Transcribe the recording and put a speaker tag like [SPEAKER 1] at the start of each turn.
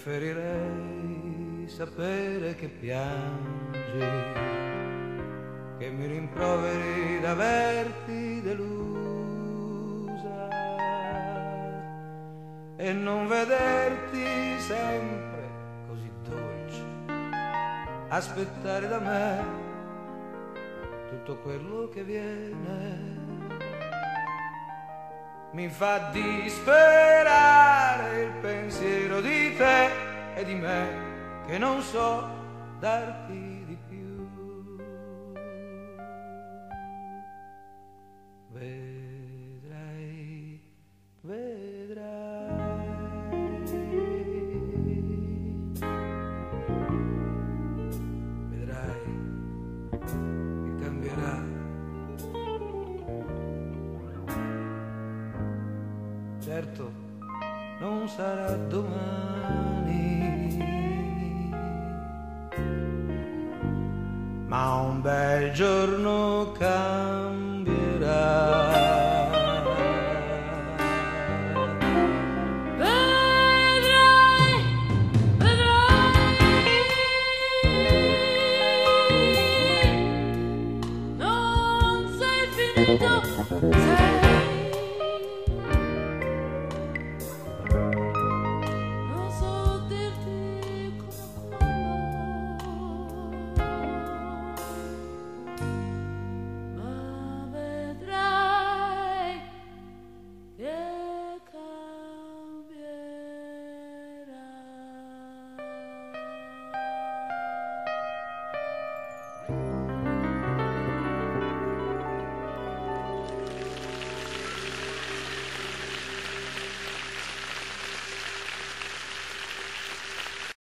[SPEAKER 1] Preferirei sapere che piangi, che mi rimproveri d'averti delusa e non vederti sempre così dolce, aspettare da me tutto quello che viene mi fa disperare il pensiero di te e di me che non so darti di più. Certo non sarà domani, ma un bel giorno cambierà.
[SPEAKER 2] Vedrai,